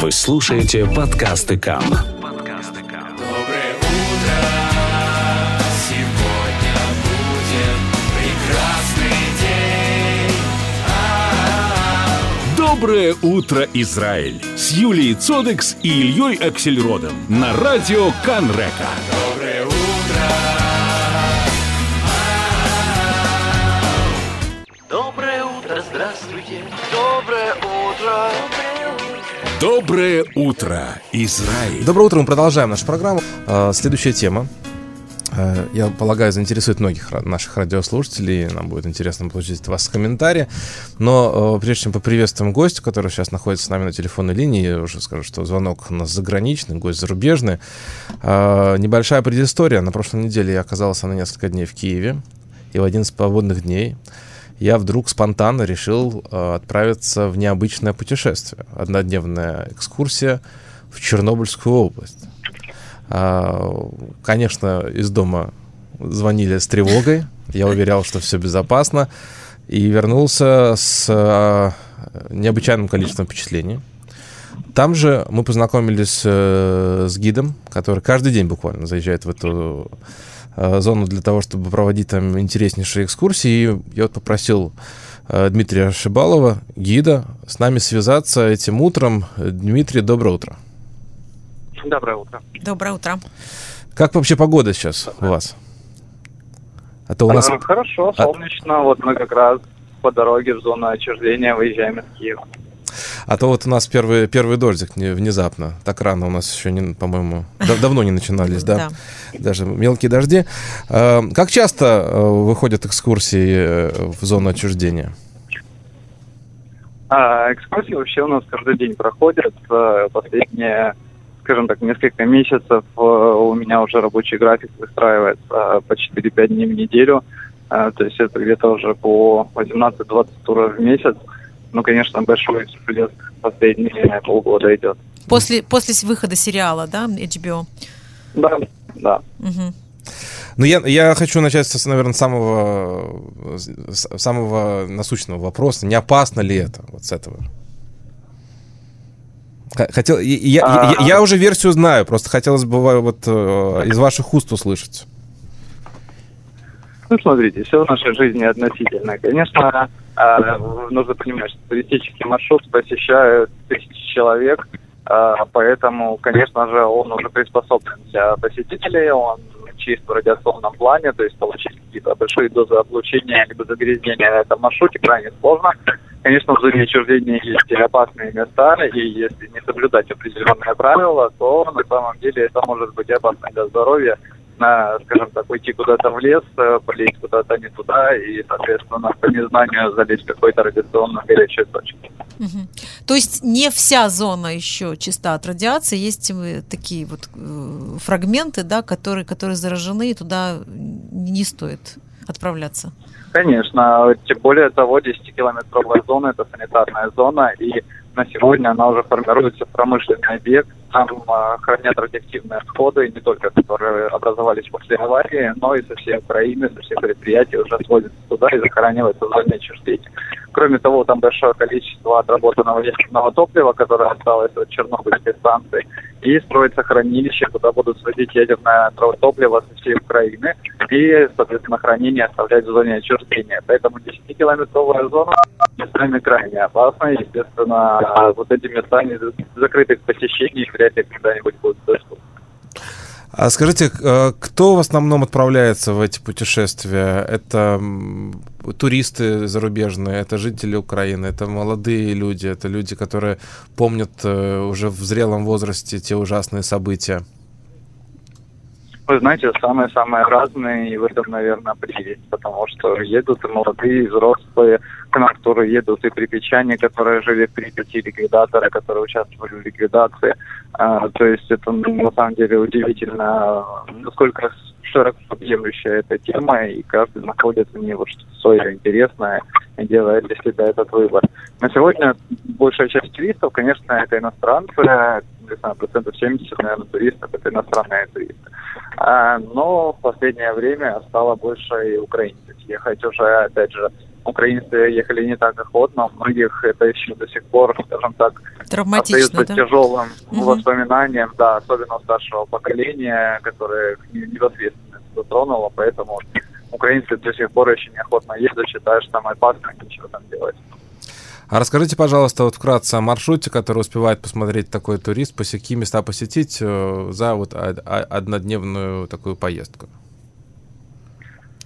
Вы слушаете подкасты КАМ. Доброе утро, сегодня будет прекрасный день. А-а-а. Доброе утро, Израиль! С Юлией Цодекс и Ильей Аксельродом на радио Канрека. Доброе Доброе утро, Израиль! Доброе утро, мы продолжаем нашу программу. А, Следующая тема, э, я полагаю, заинтересует многих наших радиослушателей. Нам будет интересно получить от вас комментарии. Но э, прежде чем поприветствуем гостя, который сейчас находится с нами на телефонной линии, я уже скажу, что звонок у нас заграничный, гость зарубежный. А, Небольшая предыстория. На прошлой неделе я оказался на несколько дней в Киеве. И в один из свободных дней я вдруг спонтанно решил э, отправиться в необычное путешествие. Однодневная экскурсия в Чернобыльскую область. А, Конечно, из дома звонили с тревогой. Я уверял, что все безопасно. И вернулся с а, необычайным количеством впечатлений. Там же мы познакомились э, с гидом, который каждый день буквально заезжает в эту э, зону для того, чтобы проводить там интереснейшие экскурсии. И я вот попросил э, Дмитрия Шибалова, гида, с нами связаться этим утром. Дмитрий, доброе утро. Доброе утро. Доброе утро. Как вообще погода сейчас у вас? А то у нас... А, Хорошо, А- солнечно. Вот мы как раз по дороге в зону отчуждения выезжаем из Киева. А то вот у нас первый, первый дождик не- внезапно. Так рано у нас еще, не, по-моему, дав- давно не начинались, да? Даже мелкие дожди. Э, Как часто э, выходят экскурсии э, в зону отчуждения? А, экскурсии вообще у нас каждый день проходят. Э, Последние, скажем так, несколько месяцев у меня уже рабочий график выстраивается по 4-5 дней в неделю. То есть это где-то уже по 18-20 туров в месяц. Ну, конечно, большой всплеск последние полгода идет. После, после выхода сериала, да, HBO? Да, да. Мгм. Ну, я, я хочу начать, с, наверное, самого, с- самого насущного вопроса. Не опасно ли это? Вот с этого. Хотел, я, я- я- я уже версию знаю, просто хотелось бы вот э, из ваших уст услышать. Ну, смотрите, все в нашей жизни относительно. Конечно, э, нужно понимать, что туристический маршрут посещают тысячи человек, э, поэтому, конечно же, он уже приспособлен для посетителей, он чист в радиационном плане, то есть получить какие-то большие дозы облучения либо загрязнения на этом маршруте крайне сложно. Конечно, в зоне отчуждения есть опасные места, и если не соблюдать определенные правила, то на самом деле это может быть опасно для здоровья, на, скажем так, уйти куда-то в лес, э, полезть куда-то не туда и, соответственно, по незнанию залезть в какой-то радиационно горячую точку. Мгм. То есть не вся зона еще чиста от радиации, есть э, такие вот э, фрагменты, да, которые, которые заражены, и туда не стоит отправляться. Конечно, тем более того, 10-километровая зона – это санитарная зона, и на сегодня она уже формируется в промышленный объект. Там а, хранят радиоактивные отходы, не только которые образовались после аварии, но и со всей Украины, со всех предприятий уже сводятся туда и захораниваются в зоне отчуждения. Кроме того, там большое количество отработанного ядерного топлива, которое осталось от Чернобыльской станции, и строится хранилище, куда будут сводить ядерное топливо со всей Украины и, соответственно, хранение оставлять в зоне отчуждения. Поэтому 10-километровая зона местами крайне опасна. Естественно, вот эти места не закрыты к посещению и вряд ли когда-нибудь будут доступны. А скажите, э, кто в основном отправляется в эти путешествия? Это туристы зарубежные, это жители Украины, это молодые люди, это люди, которые помнят э, уже в зрелом возрасте те ужасные события. Вы знаете, самые-самые разные, и в этом, наверное, прелесть, потому что едут и молодые, и взрослые, к нам, которые едут, и припечане, которые жили в Припяти, ликвидаторы, которые участвовали в ликвидации. А, то есть это, ну, на самом деле, удивительно, насколько широко объемлющая эта тема, и каждый находит в ней вот что-то свое интересное и делает для себя этот выбор. На сегодня большая часть туристов, конечно, это иностранцы, не знаю, процентов 70, наверное, туристов это иностранные туристы. А, но в последнее время стало больше и украинцев ехать уже, опять же, украинцы ехали не так охотно, у многих это еще до сих пор, скажем так, остается да? тяжелым Мгм. воспоминанием, да, особенно у старшего поколения, которое не- непосредственно затронуло, поэтому украинцы до сих пор очень неохотно ездят, считают, что там опасно, ничего там делать. А расскажите, пожалуйста, вот вкратце о маршруте, который успевает посмотреть такой турист, посе- какие места посетить э, за вот однодневную такую поездку.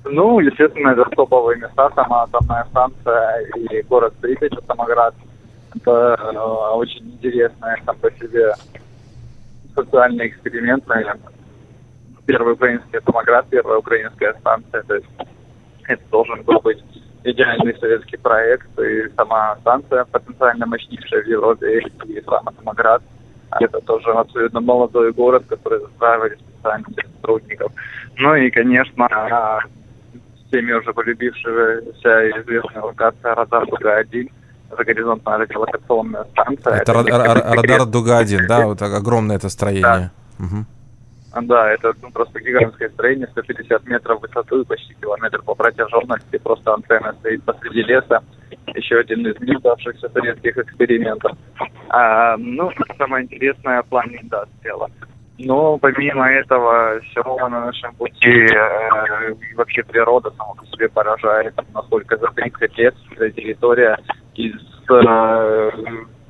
Ну, естественно, это топовые места, сама атомная станция и город Припять, Самоград. Это э, очень интересная сам по себе социальный эксперимент, наверное. Первый украинский Самоград, первая украинская станция. То есть это должен был быть идеальный советский проект, и сама станция потенциально мощнейшая в Европе, и сам Самоград. Это тоже абсолютно молодой город, который застраивали специально для сотрудников. Ну и, конечно, а, всеми уже полюбившаяся и известная локация радар Дуга-1, это горизонтная радиолокационная станция. Это ра- радар секретов. Дуга-1, да, вот огромное это строение. Мгм. Да, это ну, просто гигантское строение, 150 метров в высоту и почти километр по протяженности. Просто антенна стоит посреди леса. Еще один из неудавшихся советских экспериментов. А, ну, самое интересное в плане индастриала. Но помимо этого всего на нашем пути э, вообще природа сама по себе поражает, насколько за 30 лет эта территория из э,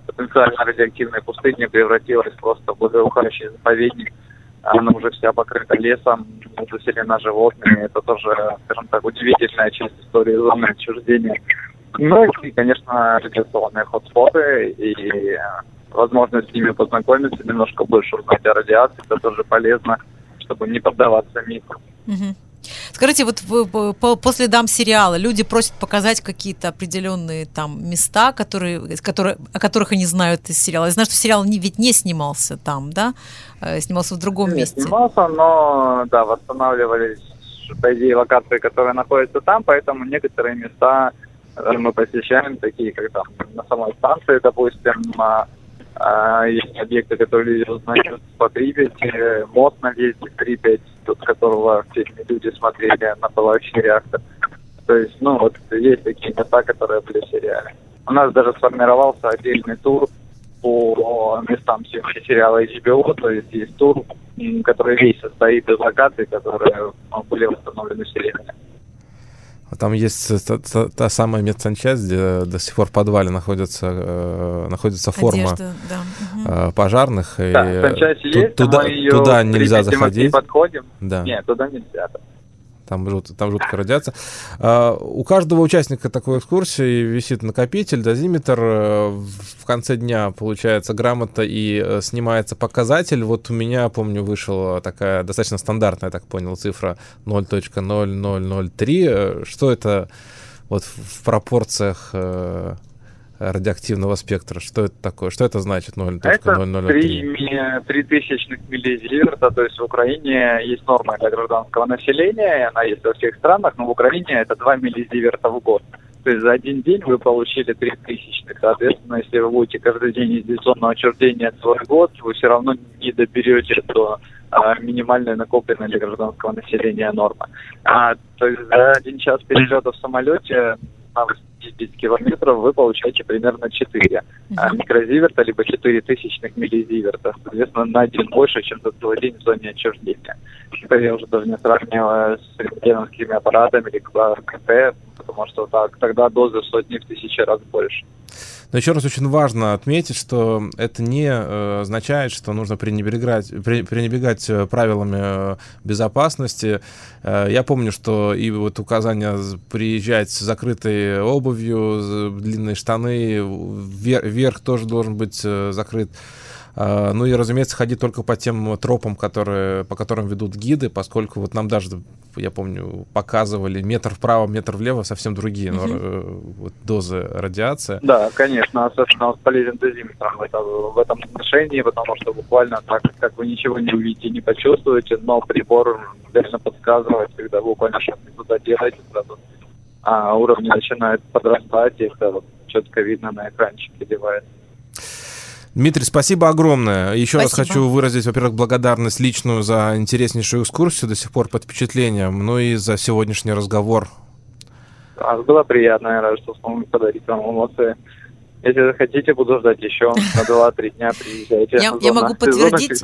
потенциально радиоактивной пустыни превратилась просто в благоухающий заповедник. Она уже вся покрыта лесом, заселена животными. Это тоже, скажем так, удивительная часть истории зоны отчуждения. Ну и, конечно, радиационные хотспоты и возможность с ними познакомиться, немножко больше узнать о радиации, это тоже полезно, чтобы не поддаваться мифам. Мгм. Скажите, вот вы, по, по- по следам сериала люди просят показать какие-то определенные там места, которые, которые, о которых они знают из сериала. Я знаю, что сериал не, ведь не снимался там, да? Э, Снимался в другом Не месте. снимался, но, да, восстанавливались, по идее, локации, которые находятся там, поэтому некоторые места э, мы посещаем, такие как там на самой станции, допустим, а, есть объекты, которые люди узнают по Припяти, мост на въезде в Припять, тут которого в фильме люди смотрели на пылающий реактор. То есть, ну, вот есть такие места, которые были в сериале. У нас даже сформировался отдельный тур по местам сериала HBO, то есть есть тур, который весь состоит из локаций, которые ну, были восстановлены в сериале. А Там есть та, та- та самая медсанчасть, где до сих пор в подвале находится, э, находится форма Одежда, да. э, пожарных. И Да, санчасть ту- есть, туда, мы ее туда нельзя заходить. подходим. Да. Нет, туда нельзя. да. Там, жут, там жуткая радиация. А, у каждого участника такой экскурсии висит накопитель, дозиметр. э, В конце дня получается грамота и э, снимается показатель. Вот у меня, помню, вышла такая достаточно стандартная, я так понял, цифра 0.0003. Э, Что это вот в пропорциях радиоактивного спектра? Что это такое? Что это значит Это 0.0003? 3, ми- 3 тысячных миллизиверта, то есть в Украине есть норма для гражданского населения, и она есть во всех странах, но в Украине это 2 миллизиверта в год. То есть за один день вы получили 3 тысячных. Соответственно, если вы будете каждый день зону отчуждения целый год, вы все равно не доберете до а, минимальной накопленной для гражданского населения нормы. А, то есть за один час перелета в самолете на 80 километров вы получаете примерно 4 а, микрозиверта, либо 4 тысячных миллизиверта. Соответственно, на один больше, чем за целый день в зоне отчуждения. Это я уже даже не сравниваю с рентгеновскими аппаратами или КТ, потому что так, тогда дозы в сотни в тысячи раз больше. Но еще раз очень важно отметить, что это не э, означает, что нужно пренебрегать, пре- пренебрегать э, правилами э, безопасности. Я помню, что и вот указание з- приезжать с закрытой обувью, длинные штаны, вер- верх тоже должен быть закрыт. А, Ну и, разумеется, ходить только по тем тропам, которые, по которым ведут гиды, поскольку вот нам даже, я помню, показывали метр вправо, метр влево, совсем другие но, э, вот, дозы радиации. Да, конечно, особенно вот полезен дозиметр в, этом- в этом отношении, потому что буквально так, как вы ничего не увидите, не почувствуете, но прибор реально подсказывает, когда вы буквально шаг не туда делаете, сразу а, уровни начинают подрастать, и это вот четко видно на экранчике девайса. Дмитрий, спасибо огромное. Еще раз Спасибо. хочу выразить, во-первых, благодарность личную за интереснейшую экскурсию, до сих пор под впечатлением, ну и за сегодняшний разговор. А, было приятно, я рад, что смог подарить вам эмоции Если захотите, буду ждать еще на 2-3 дня. Приезжайте. Я- я могу подтвердить.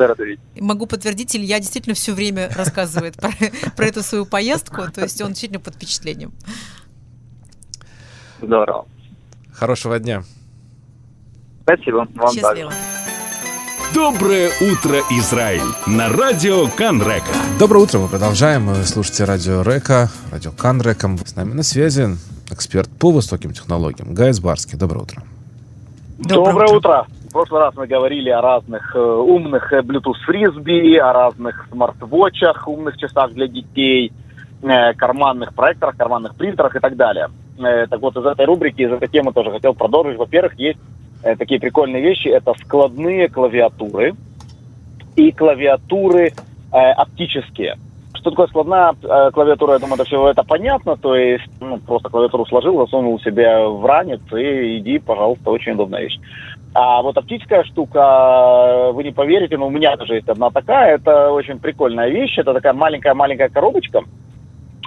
Могу подтвердить, Илья действительно все время рассказывает про, про эту свою поездку, то есть он действительно под впечатлением. Здорово. Хорошего дня. Спасибо. Вам также. Счастливо. Доброе утро, Израиль! На радио Канрека. Доброе утро, мы продолжаем. Вы слушаете радио Река, радио Кан Реком. С нами на связи эксперт по высоким технологиям Гайс Барский. Доброе утро. Доброе утро. утро. В прошлый раз мы говорили о разных э, умных э, Bluetooth фрисби, о разных смарт-вотчах, умных часах для детей, э, карманных проекторах, карманных принтерах и так далее. Э, так вот, из этой рубрики, из этой темы тоже хотел продолжить. Во-первых, есть э, такие прикольные вещи. Это складные клавиатуры и клавиатуры э, оптические. Что такое складная э, клавиатура, я думаю, это все это понятно. То есть, ну, просто клавиатуру сложил, засунул себе в ранец и иди, пожалуйста, очень удобная вещь. А вот оптическая штука, вы не поверите, но у меня даже есть одна такая. Это очень прикольная вещь. Это такая маленькая-маленькая коробочка,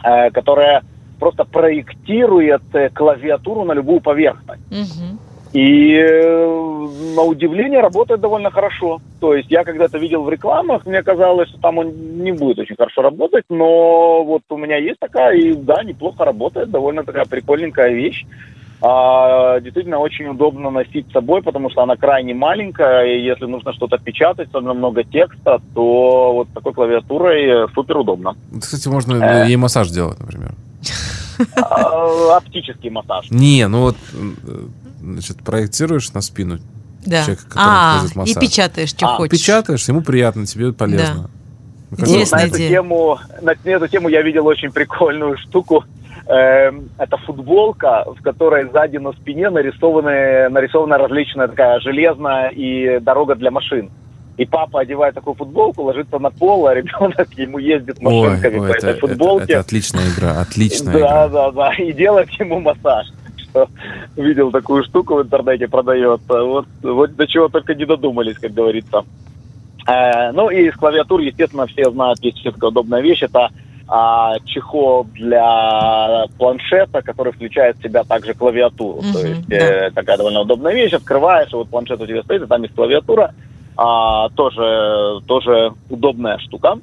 э, которая просто проектирует э, клавиатуру на любую поверхность. Мгм. И э, на удивление работает довольно хорошо. То есть я когда-то видел в рекламах, мне казалось, что там он не будет очень хорошо работать, но вот у меня есть такая, и да, неплохо работает, довольно такая прикольненькая вещь. А, действительно очень удобно носить с собой, потому что она крайне маленькая, и если нужно что-то печатать, особенно много текста, то вот такой клавиатурой супер удобно. Кстати, можно Э. ей массаж делать, например. А, Оптический массаж. Не, ну вот, э, значит, проектируешь на спину, Да. Человек, который А, делает и печатаешь, что А, хочешь. печатаешь, ему приятно, тебе полезно. Ну, как бы- Интересная на эту идея. тему, на, на эту тему я видел очень прикольную штуку. Эм, это футболка, в которой сзади на спине нарисованы, нарисована различная такая железная и дорога для машин. И папа одевает такую футболку, ложится на пол, а ребенок ему ездит Ой, машинками ой, по это, этой это- футболке. это отличная игра, отличная да, игра. да, да. И делает ему массаж. Что видел такую штуку в интернете продается. Вот, вот до чего только не додумались, как говорится. Э, ну и из клавиатур, естественно, все знают, есть еще такая удобная вещь. Это а, чехол для планшета, который включает в себя также клавиатуру. Мгм, То есть да. э, такая довольно удобная вещь. Открываешь, вот планшет у тебя стоит, и там есть клавиатура. А, тоже, тоже удобная штука.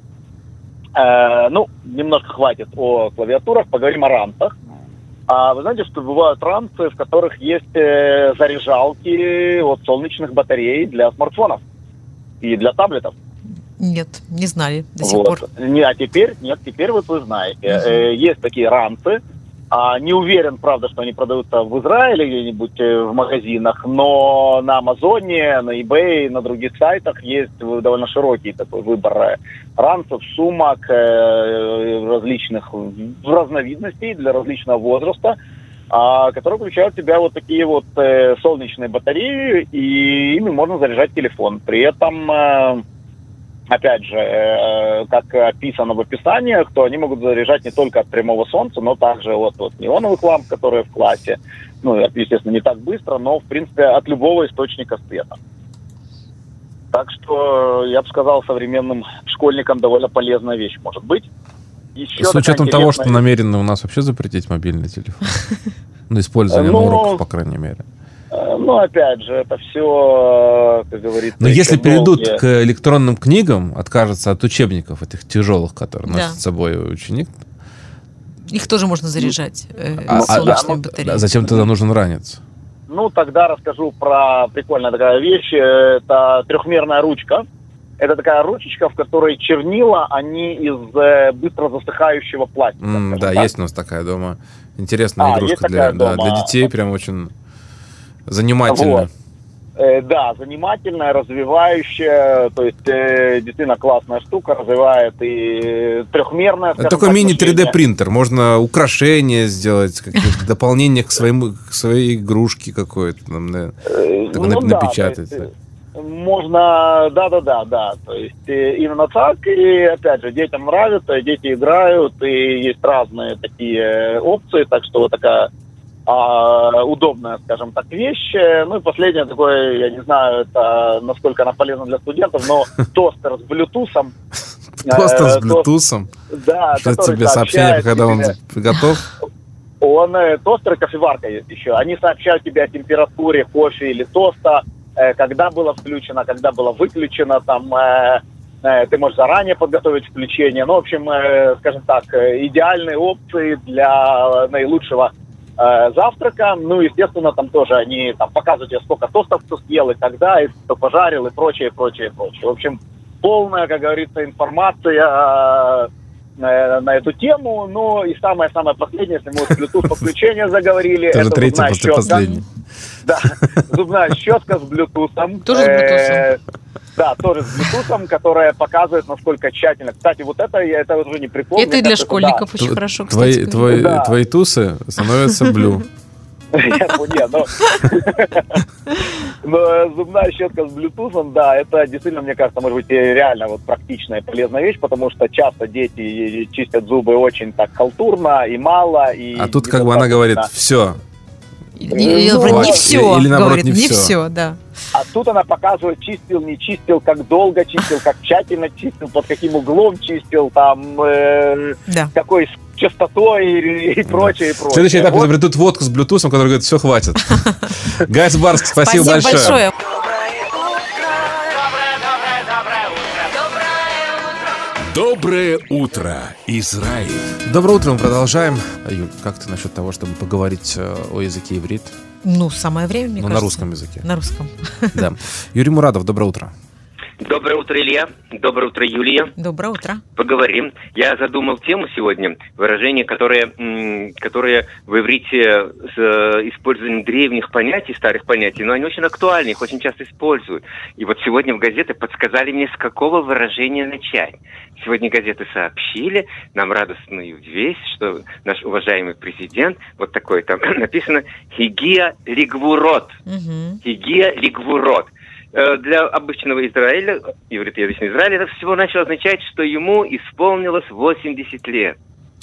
Э, ну, немножко хватит о клавиатурах, поговорим о рампах. А вы знаете, что бывают рампы, в которых есть э, заряжалки от солнечных батарей для смартфонов и для таблетов. Нет, не знали до сих Вот. пор. Не, а теперь, нет, теперь вот вы знаете. Э, есть такие рампы. А, не уверен, правда, что они продаются в Израиле где-нибудь э, в магазинах, но на Амазоне, на eBay, на других сайтах есть довольно широкий такой выбор э, ранцев, сумок э, различных разновидностей для различного возраста, а, которые включают в себя вот такие вот солнечные батареи, и ими можно заряжать телефон. При этом опять же, э, как описано в описаниях, то они могут заряжать не только от прямого солнца, но также от, от неоновых ламп, которые в классе. Ну, естественно, не так быстро, но, в принципе, от любого источника света. Так что, я бы сказал, современным школьникам довольно полезная вещь может быть. Еще С учетом того, что намерены у нас вообще запретить мобильный телефон. Ну, использование на Ну, уроках, по крайней мере. Э, Ну, опять же, это все, как говорится... Но если перейдут долгие- к электронным книгам, откажутся от учебников этих тяжелых, которые Да. носит с собой ученик, Их тоже можно заряжать э, а- а- солнечными ну, батареями. а зачем тогда нужен ранец? Ну, тогда расскажу про прикольная такая вещь. Э, Это трехмерная ручка. Это такая ручечка, в которой чернила, они из э, быстро засыхающего пластика. Скажем Да, так. есть у нас такая дома. Интересная А, игрушка для, да, дома. для детей, прям очень занимательно. Вот. Э, да, занимательная, развивающая, то есть э, действительно классная штука, развивает и трехмерная. Это такой мини 3D принтер, можно украшения сделать, какие-то дополнения к своему к своей игрушке какой-то, там, да. Так нап- напечатать. Можно, да-да-да, да. То есть э, именно так, и опять же, детям нравится, дети играют, и есть разные такие э, опции, так что вот такая а, удобная, скажем так, вещь. Ну и последнее такое, я не знаю, это насколько она полезна для студентов, но тостер с Bluetooth. Просто с Э, Bluetooth. Да, Что тебе сообщение, когда он готов? он э, тостер и кофеварка еще. Они сообщают тебе о температуре кофе или тоста, э, когда было включено, когда было выключено, там ты можешь заранее подготовить включение. Ну, в общем, скажем так, идеальные опции для наилучшего э, завтрака. Ну, естественно, там тоже они там показывают тебе, сколько тостов кто съел и тогда, и кто пожарил, и прочее, прочее, прочее. В общем, полная, как говорится, информация э, на эту тему. Ну и самое-самое последнее, если мы вот Bluetooth подключение заговорили, Тоже это третий зубная после щетка. последней. Да, зубная щетка с Bluetooth. Тоже с Э, Да, тоже с Bluetooth, которая показывает, насколько тщательно. Кстати, вот это, я это уже не припомню. Это и для школьников очень хорошо, Твои, кстати. твои тусы становятся блю. Понял, но... Но э, зубная щетка с Bluetooth, да, это действительно, мне кажется, может быть, реально вот практичная и полезная вещь, потому что часто дети чистят зубы очень так халтурно и мало. И А тут как бы она говорит, все, Не, Ну, не все, Или, наоборот, говорит, не не всё. все, да. А тут она показывает, чистил, не чистил, как долго чистил, как тщательно чистил, под каким углом чистил, там, э, Да. какой частотой и, и прочее, и прочее. Следующий этап Вот. изобретут водку с блютусом, который говорит, все, хватит. Гайс Барск, спасибо, большое. Доброе утро, Израиль. Доброе утро, мы продолжаем. Юль, как ты насчет того, чтобы поговорить э, о языке иврит? Ну, самое время, мне Ну, на кажется. русском языке. На русском. Да. Юрий Мурадов, доброе утро. Доброе утро, Илья. Доброе утро, Юлия. Доброе утро. Поговорим. Я задумал тему сегодня, выражение, которое, которое в иврите с э, использованием древних понятий, старых понятий, но они очень актуальны, их очень часто используют. И вот сегодня в газеты подсказали мне, с какого выражения начать. Сегодня газеты сообщили нам радостную весть, что наш уважаемый президент, вот такой там написано, «Хигия лигвурот». Мгм. Хигия лигвурот. Э, Для обычного Израиля, ивритоязычного Израиля, это всего начало означать, что ему исполнилось 80 лет.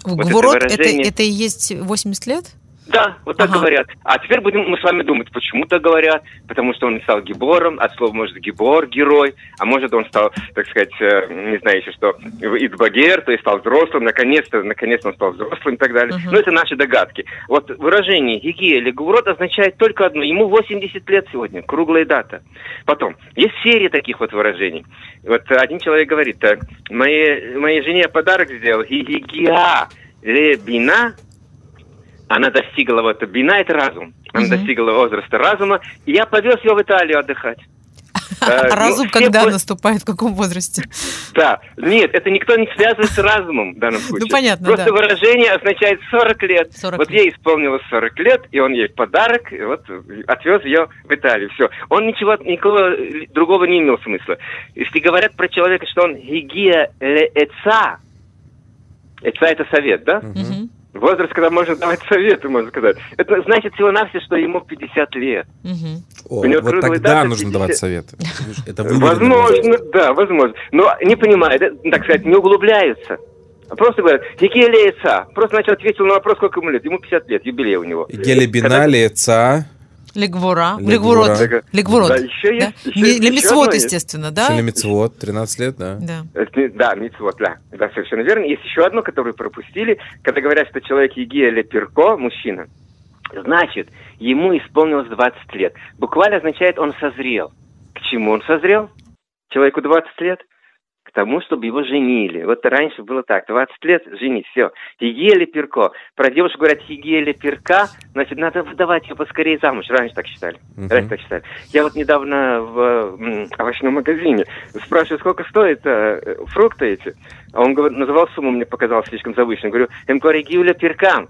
Вот это Гвурот, это, выражение. это и есть 80 лет? Да, вот так Ага. говорят. А теперь будем мы с вами думать, почему так говорят. Потому что он стал гибором, от слова может гибор, герой, а может он стал, так сказать, э, не знаю еще что, идбагер, то есть стал взрослым, наконец-то, наконец-то он стал взрослым и так далее. Мгм. Но это наши догадки. Вот выражение гигия или гурот означает только одно. Ему 80 лет сегодня, круглая дата. Потом, есть серия таких вот выражений. Вот один человек говорит, так, моей, моей жене подарок сделал, гигия лебина, она достигла вот бина это разум. Она Мгм. достигла возраста разума, и я повез ее в Италию отдыхать. Э, А ну, разум когда наступает, в каком возрасте? Да, нет, это никто не связывает с разумом в данном случае. Ну, понятно, Просто выражение означает 40 лет. 40 вот ей исполнилось 40 лет, и он ей подарок, и вот отвез ее в Италию. Все. Он ничего, никакого другого не имел смысла. Если говорят про человека, что он гигия ле эца, эца это совет, да? Возраст, когда можно давать советы, можно сказать. Это значит всего-навсего, что ему 50 лет. О, У него вот тогда дата нужно 50. давать советы. Это Возможно, возраст. да, возможно. Но не понимают, так сказать, не углубляются. А Просто говорят, какие леца? Просто начал ответил на вопрос, сколько ему лет. Ему 50 лет, юбилей у него. Гелебиналия, ца, Легвура. Легвурот. Легвурот. Да, еще есть, Да? еще- еще Лемицвод, естественно, да? Шелемицвод, 13 лет, да. Да. Это- Да, митцвот, да. Да, совершенно верно. Есть еще одно, которое пропустили. Когда говорят, что человек Егия Леперко, мужчина, значит, ему исполнилось 20 лет. Буквально означает, он созрел. К чему он созрел? Человеку 20 лет? К тому, чтобы его женили. Вот раньше было так, 20 лет, женить, все. Егия Леперко. Про девушку говорят Егия Леперка, значит, надо выдавать ее поскорее замуж. Раньше так считали. Мгм. Раньше так считали. Я вот недавно в овощном магазине спрашиваю, сколько стоят э, фрукты эти. А он говорит, называл сумму, мне показалось слишком завышенной. Говорю, «Эмкори Гиуля перкам.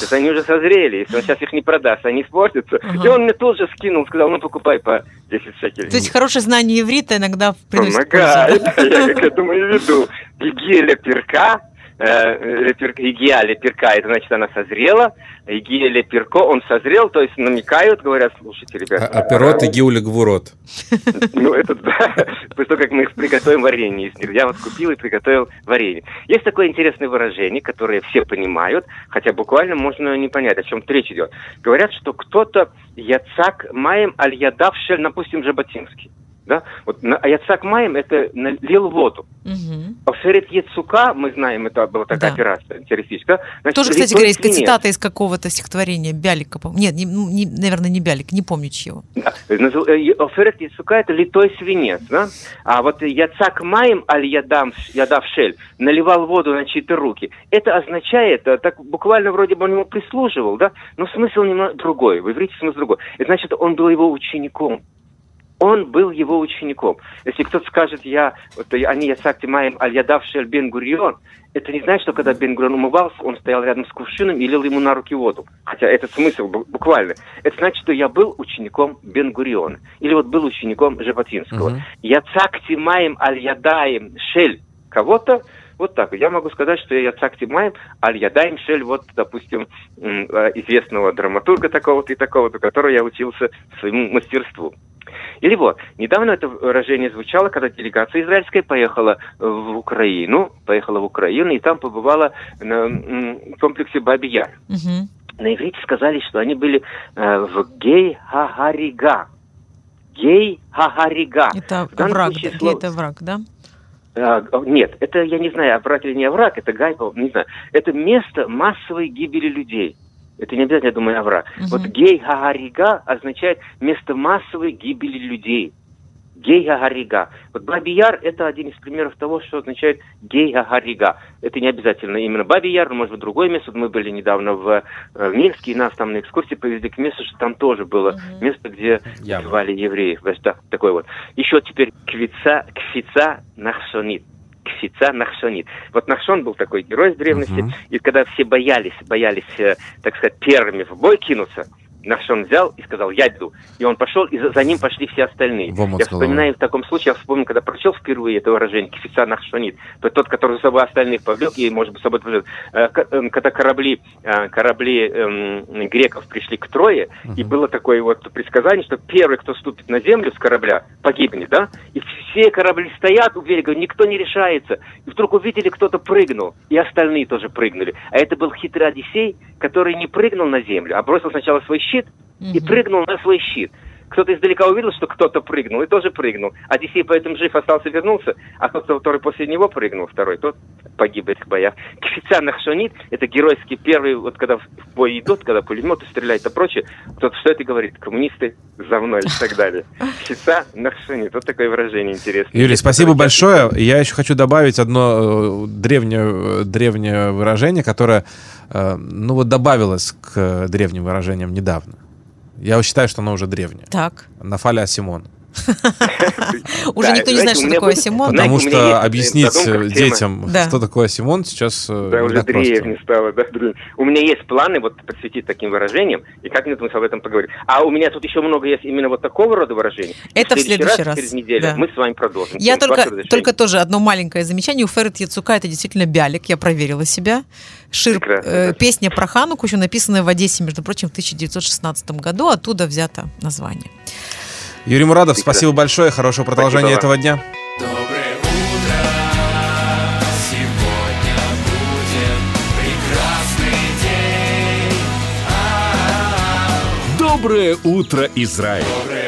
То есть они уже созрели, если он сейчас их не продаст, они испортятся. Ага. И он мне тут же скинул, сказал, ну покупай по 10 шекелей. То есть хорошее знание иврита иногда приносит Помогает, пользу, я как этому и веду. Гигия перка, Игия перка, это значит, она созрела. Игия перко, он созрел, то есть намекают, говорят, слушайте, А ребята. а пирот и гиуля гвурот. Ну, это да. После того, как мы их приготовим варенье из них. Я вот купил и приготовил варенье. Есть такое интересное выражение, которое все понимают, хотя буквально можно не понять, о чем речь идет. Говорят, что кто-то яцак маем аль ядав шель, допустим, Жаботинский. Да? Вот на Аяцак Маем это налил воду. Мгм. Оферет Яцука, мы знаем, это была такая Да. операция террористическая. Значит, Тоже, кстати говоря, есть цитата из какого-то стихотворения Бялика. Нет, не- ну, не- наверное, не Бялик, не помню чьего. Да. Назов- э, Яцука это литой свинец, да? А вот Яцак Маем аль ядам, ядав шель, наливал воду на чьи-то руки. Это означает, э, так буквально вроде бы он ему прислуживал, да? Но смысл немного другой. В иврите смысл другой. Это значит, он был его учеником. Он был его учеником. Если кто-то скажет, я, вот, они Яцак Маем аль ядав шель бен Гурион, это не значит, что когда Бен Гурион умывался, он стоял рядом с кувшином и лил ему на руки воду. Хотя это смысл бу- буквально. Это значит, что я был учеником Бен Гуриона. Или вот был учеником Жаботинского. Мгм. Я цакти маем аль ядаем шель кого-то. Вот так. Я могу сказать, что я цакти маем аль ядаем шель, вот, допустим, э, известного драматурга такого-то и такого-то, который я учился своему мастерству. Или вот, недавно это выражение звучало, когда делегация израильская поехала в Украину, поехала в Украину, и там побывала на комплексе Баби-Яр. Мгм. На иврите сказали, что они были э, в Гей-Хагарига. Гей-Хагарига. Это враг, случае слово- это враг, да? А, нет, это я не знаю, овраг или не овраг, это гай, был, не знаю. Это место массовой гибели людей. Это не обязательно, я думаю, овраг. Мгм. Вот гей-гагарига означает место массовой гибели людей. Гей-гагарига. Вот Баби-Яр – это один из примеров того, что означает гей-гагарига. Это не обязательно именно Баби-Яр, но, может быть, другое место. Вот Мы были недавно в, э, в Минске, и нас там на экскурсии повезли к месту, что там тоже было Мгм. место, где Яма. убивали евреев. Да, такой вот. Еще теперь квица, кфица нахшонит. Кфица нахшонит. Вот Нахшон был такой герой в древности, Мгм. и когда все боялись, боялись, э, так сказать, первыми в бой кинуться, Нахшон взял и сказал, я иду. И он пошел, и за, за ним пошли все остальные. Я вспоминаю в таком случае, я вспомнил, когда прочел впервые это выражение «кифица нахшонит», то тот, который за собой остальных повлек, и, может быть, с собой повлек. Э, к- э, Когда корабли, э, корабли эм, греков пришли к Трое, и было такое вот предсказание, что первый, кто ступит на землю с корабля, погибнет, да? И все корабли стоят у берега, никто не решается. И вдруг увидели, кто-то прыгнул, и остальные тоже прыгнули. А это был хитрый Одиссей, который не прыгнул на землю, а бросил сначала свой щит и Мгм. прыгнул на свой щит. Кто-то издалека увидел, что кто-то прыгнул, и тоже прыгнул. Одиссей поэтому жив остался, вернулся, а тот, который после него прыгнул, второй, тот погиб в этих боях. Кфица Нахшонит, это геройский первый, вот когда в бой идут, когда пулеметы стреляют и прочее, тот что это говорит? Коммунисты за мной и так далее. Кфица Нахшонит, вот такое выражение интересное. Юрий, спасибо большое. Я еще хочу добавить одно э, древнее, э, древнее выражение, которое ну вот добавилось к э, древним выражениям недавно. Я считаю, что оно уже древнее. Так. Нафаля Симон. Уже никто не знает, что такое Симон. Потому что объяснить э, детям, что такое Симон, сейчас э, Да, не уже просто. древнее стало. У меня есть планы вот посвятить таким выражениям, и как-нибудь мы об этом поговорим. А у меня тут еще много есть именно вот такого рода выражений. Это в следующий раз, через неделю мы с вами продолжим. Я только, тоже одно маленькое замечание. У Ферет Яцука это действительно бялик. Я проверила себя. Шир, э, песня про Хануку, еще написанная в Одессе, между прочим, в 1916 году. Оттуда взято название. Юрий Мурадов, спасибо большое, хорошего продолжения вам. этого дня. Доброе утро, сегодня будет прекрасный день. Доброе утро, Израиль! Доброе